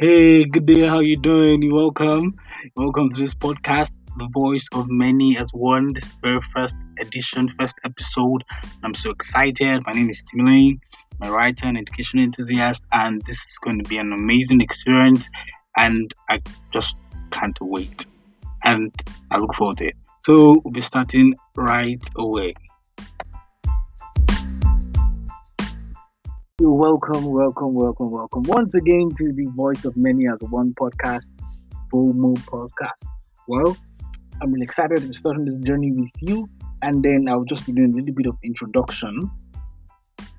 Hey, good day. How you doing? You welcome. Welcome to this podcast, The Voice of Many as One. This very first edition, first episode. I'm so excited. My name is Tim Lane. I'm a writer and education enthusiast, and this is going to be an amazing experience. And I just can't wait. And I look forward to it. So we'll be starting right away. Welcome, welcome, welcome, welcome once again to the Voice of Many as One podcast, VOMO podcast. Well, I'm really excited to be starting this journey with you, and then I'll just be doing a little bit of introduction.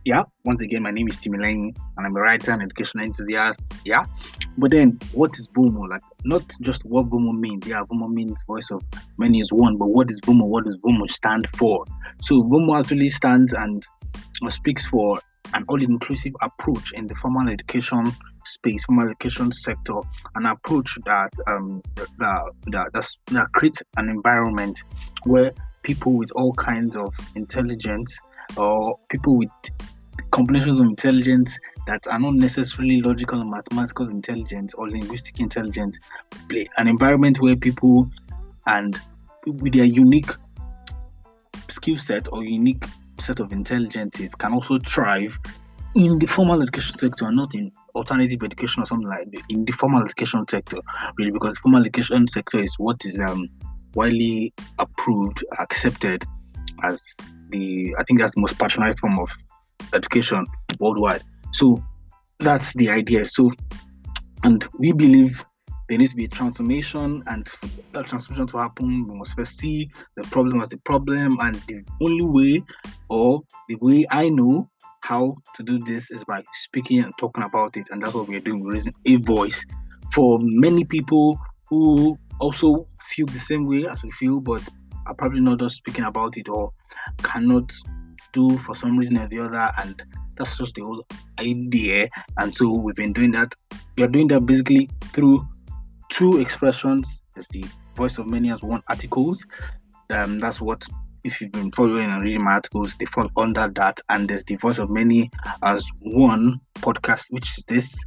Yeah, once again, my name is Timmy Lane, and I'm a writer and educational enthusiast. Yeah, but then what is VOMO? Like, not just what VOMO means. Yeah, VOMO means Voice of Many as One, but what is VOMO? What does VOMO stand for? So, VOMO actually stands and speaks for an all-inclusive approach in the formal education space, formal education sector, an approach that um, that, that, that creates an environment where people with all kinds of intelligence or people with combinations of intelligence that are not necessarily logical and mathematical intelligence or linguistic intelligence play an environment where people and with their unique skill set or unique set of intelligences can also thrive in the formal education sector not in alternative education or something like that. In the formal education sector, really, because formal education sector is what is um, widely approved, accepted as the I think that's the most patronized form of education worldwide. So that's the idea. So, and we believe there needs to be a transformation, and for that transformation to happen, we must first see the problem as a problem, and the only way, or the way I know how to do this is by speaking and talking about it, and that's what we are doing. We're raising a voice for many people who also feel the same way as we feel, but are probably not just speaking about it or cannot do for some reason or the other, and that's just the whole idea. And so we've been doing that. We are doing that basically through two expressions. There's the voice of many as one articles. Um, that's what if you've been following and reading my articles, they fall under that. And there's the voice of many as one podcast, which is this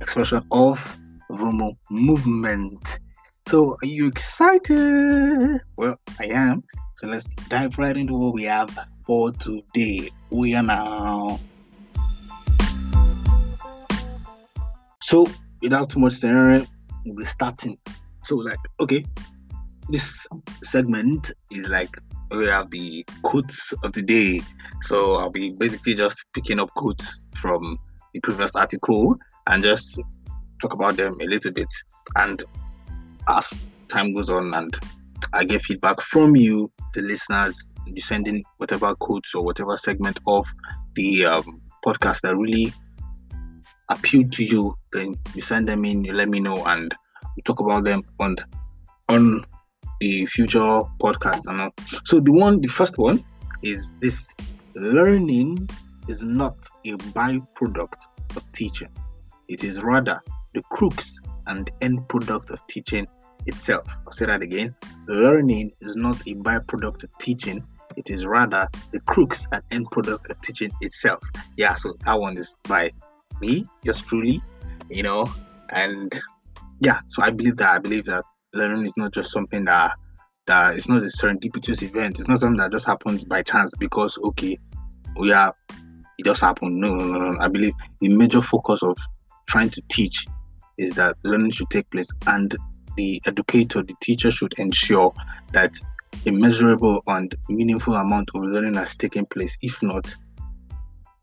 expression of Vomo movement. So are you excited? Well, I am. So let's dive right into what we have for today. We are now. So without too much saying, we'll be starting. So like, okay, this segment is like we have the quotes of the day. So I'll be basically just picking up quotes from the previous article and just talk about them a little bit. And as time goes on and I get feedback from you, the listeners, you send in whatever quotes or whatever segment of the um, podcast that really appealed to you, then you send them in, you let me know, and we talk about them on on the future podcast and all. So the one, the first one is this: learning is not a byproduct of teaching; it is rather the crux and end product of teaching itself. I'll say that again: learning is not a byproduct of teaching; it is rather the crux and end product of teaching itself. Yeah, so that one is by me, just truly, you know, and yeah, so I believe that I believe that learning is not just something that that it's not a serendipitous event. It's not something that just happens by chance because okay, oh we are it just happened. No, no, no, no. I believe the major focus of trying to teach is that learning should take place and the educator, the teacher should ensure that a measurable and meaningful amount of learning has taken place. If not,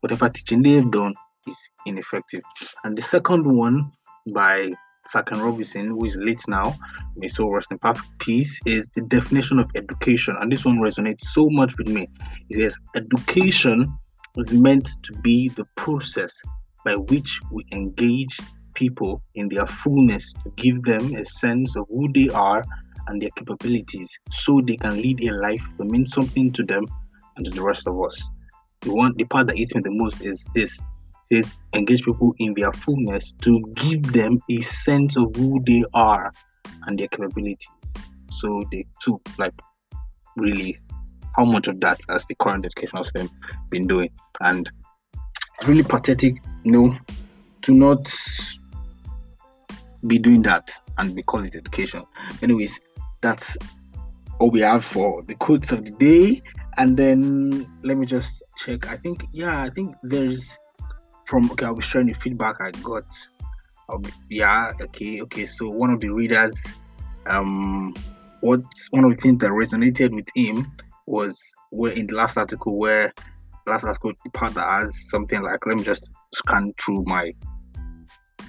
whatever teaching they've done is ineffective. And the second one by Sir Ken Robinson, who is late now, may so rest in peace, is the definition of education. And this one resonates so much with me. It says, Education is meant to be the process by which we engage people in their fullness to give them a sense of who they are and their capabilities so they can lead a life that means something to them and to the rest of us. The one the part that eats me the most is this says engage people in their fullness to give them a sense of who they are and their capabilities. So they took like really how much of that has the current educational system been doing and really pathetic know to not be doing that and we call it education. Anyways, that's all we have for the quotes of the day. And then let me just check. I think yeah, I think there's from okay, I'll be sharing the feedback I got. Um, yeah, okay, okay. So one of the readers, um, what one of the things that resonated with him was where in the last article where last article the part that has something like let me just scan through my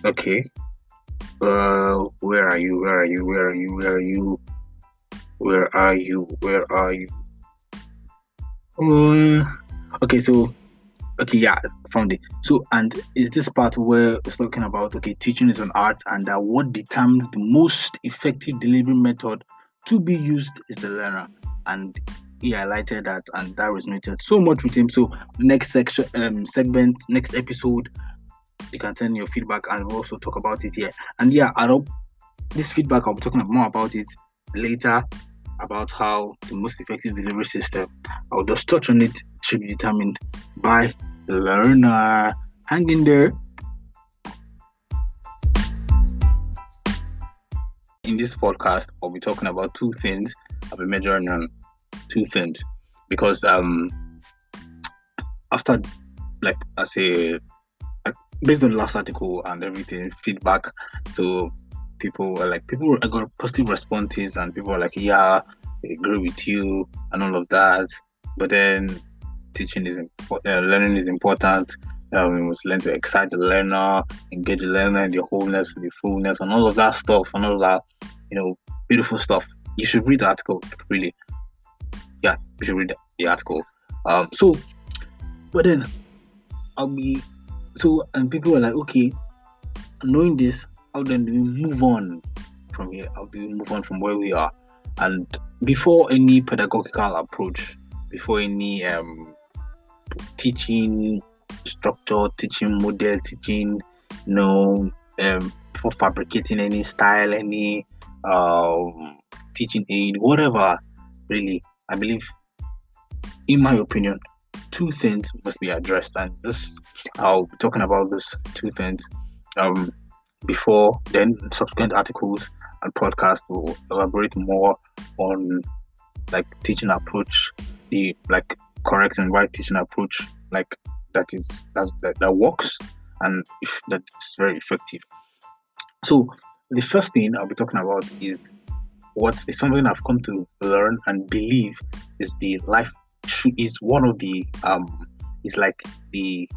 okay uh where are you where are you where are you where are you where are you where are you uh, okay so okay yeah found it. So and is this part where it's talking about okay teaching is an art and that what determines the most effective delivery method to be used is the learner. And he highlighted that and that resonated so much with him. So next section um segment next episode you can send your feedback and we'll also talk about it here. And yeah i hope this feedback i'll be talking more about it later about how the most effective delivery system i'll just touch on it should be determined by the learner. Hang in there. In this podcast i'll be talking about two things. I'll be measuring on two things. Because um after like I say based on the last article and everything feedback to people were like people I got positive responses and people were like yeah I agree with you and all of that. But then teaching is important uh, learning is important. Um, we must learn to excite the learner engage the learner in the wholeness the fullness and all of that stuff and all of that you know beautiful stuff. You should read the article really. Yeah, you should read the article. Um, so, but then I'll be so, and people are like, okay, knowing this, how then do we move on from here? How do we move on from where we are? And before any pedagogical approach, before any um, teaching structure, teaching model, teaching, you know, um, for fabricating any style, any um, teaching aid, whatever, really, I believe, in my opinion, two things must be addressed, and this I'll be talking about those two things um, before then subsequent articles and podcasts will elaborate more on like teaching approach, the like correct and right teaching approach, like that is that that, works and if that's very effective. So the first thing I'll be talking about is what is something I've come to learn and believe is the life is one of the um is like the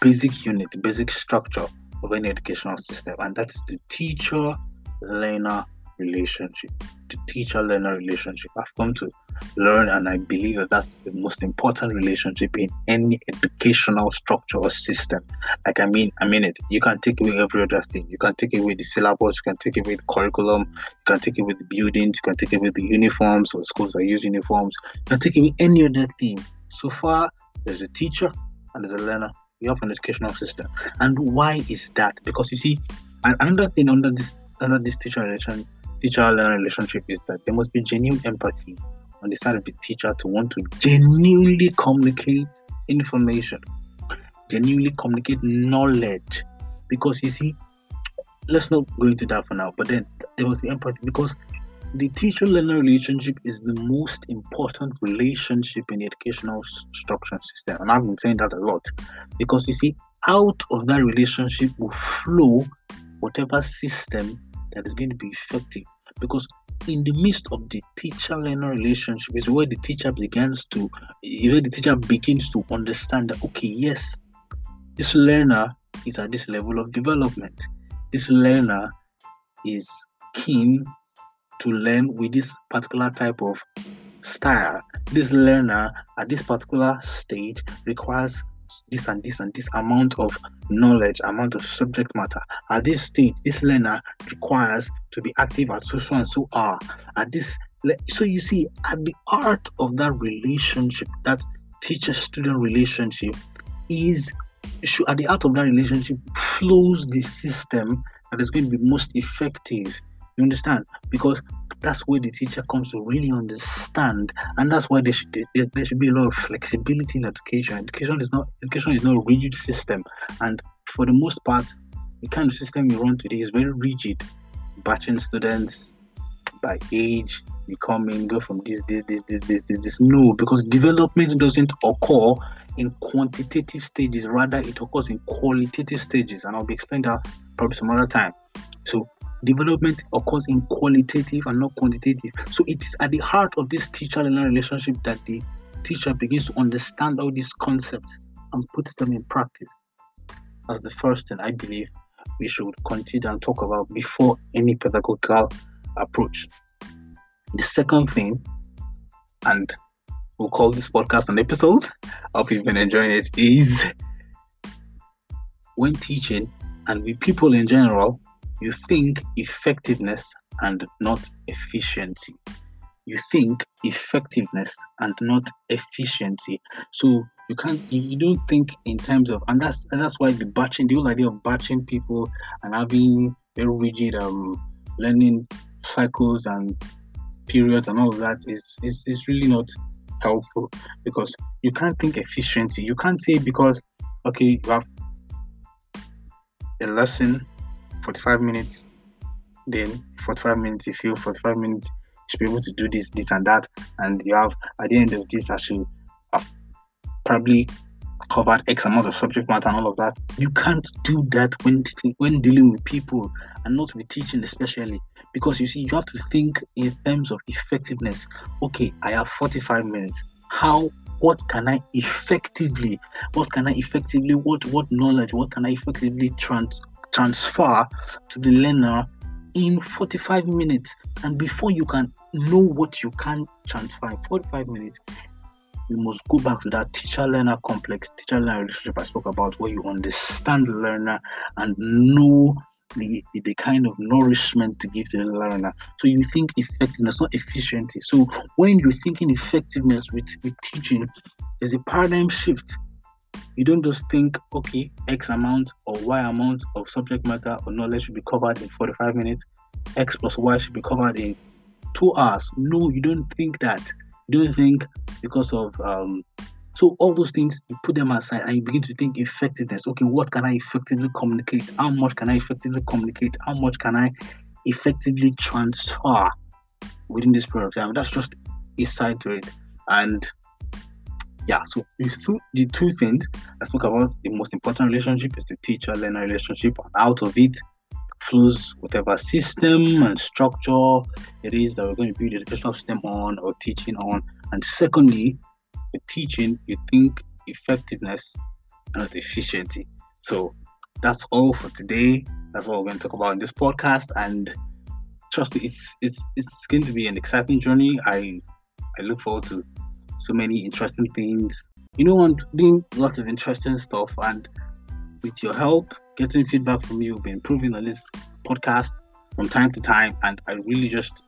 basic unit, basic structure of any educational system, and that's the teacher learner relationship. The teacher learner relationship. I've come to learn, and I believe that that's the most important relationship in any educational structure or system. Like I mean, I mean it. You can take away every other thing. You can take away the syllabus. You can take away the curriculum. You can take away the buildings. You can take away the uniforms or schools that use uniforms. You can take away any other thing. So far, there's a teacher and there's a learner. You have an educational system. And why is that? Because you see, another thing under this under this teacher relation teacher learner relationship is that there must be genuine empathy on the side of the teacher to want to genuinely communicate information, genuinely communicate knowledge. Because you see, let's not go into that for now, but then there must be empathy because the teacher learner relationship is the most important relationship in the educational structure system. And I've been saying that a lot because you see, out of that relationship will flow whatever system that is going to be effective because in the midst of the teacher learner relationship is where the teacher begins to where the teacher begins to understand that okay yes this learner is at this level of development this learner is keen to learn with this particular type of style this learner at this particular stage requires this and this and this amount of knowledge, amount of subject matter. At this stage, this learner requires to be active at so so and so are. At this, so you see, at the heart of that relationship, that teacher-student relationship, is at the heart of that relationship flows the system that is going to be most effective. You understand? Because that's where the teacher comes to really understand, and that's why there should there, there should be a lot of flexibility in education. Education is not education is not a rigid system, and for the most part, the kind of system we run today is very rigid, batching students by age, you come in, go from this, this, this, this, this, this, this. No, because development doesn't occur in quantitative stages, rather it occurs in qualitative stages, and I'll be explaining that probably some other time. So development occurs in qualitative and not quantitative. So it is at the heart of this teacher-learner relationship that the teacher begins to understand all these concepts and puts them in practice. That's the first thing I believe we should consider and talk about before any pedagogical approach. The second thing, and we'll call this podcast an episode, I hope you've been enjoying it, is when teaching and with people in general, you think effectiveness and not efficiency. You think effectiveness and not efficiency. So you can't you don't think in terms of and that's and that's why the batching the whole idea of batching people and having very rigid um learning cycles and periods and all that is, is, is really not helpful because you can't think efficiency. You can't say because okay, you have a lesson, 45 minutes, then 45 minutes if you feel 45 minutes you should be able to do this, this and that, and you have at the end of this I should have probably covered X amount of subject matter and all of that. You can't do that when when dealing with people and not with teaching especially because you see you have to think in terms of effectiveness okay i have 45 minutes how what can i effectively what can i effectively what what knowledge what can i effectively trans transfer to the learner in 45 minutes and before you can know what you can transfer in 45 minutes you must go back to that teacher learner complex teacher learner relationship i spoke about where you understand the learner and know the, the kind of nourishment to give to the learner. So you think effectiveness, not efficiency. So when you're thinking effectiveness with, with teaching, there's a paradigm shift. You don't just think, okay, X amount or Y amount of subject matter or knowledge should be covered in 45 minutes, X plus Y should be covered in two hours. No, you don't think that. You don't think because of um, so all those things, you put them aside and you begin to think effectiveness. Okay, what can I effectively communicate? How much can I effectively communicate? How much can I effectively transfer within this period of time? That's just a side to it. And yeah, so the two things I spoke about, the most important relationship is the teacher-learner relationship, and out of it flows whatever system and structure it is that we're going to build the educational system on or teaching on. And secondly, with teaching, you think effectiveness, and not efficiency. So that's all for today. That's what we're going to talk about in this podcast. And trust me, it's it's it's going to be an exciting journey. I I look forward to so many interesting things. You know, I'm doing lots of interesting stuff, and with your help, getting feedback from you, we've been improving on this podcast from time to time. And I really just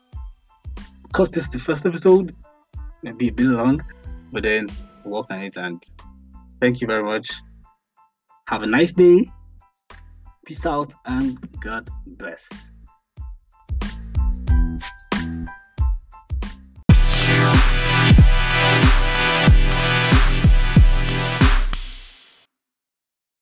because this is the first episode, maybe a bit long, but then work on it. And thank you very much. Have a nice day. Peace out and God bless.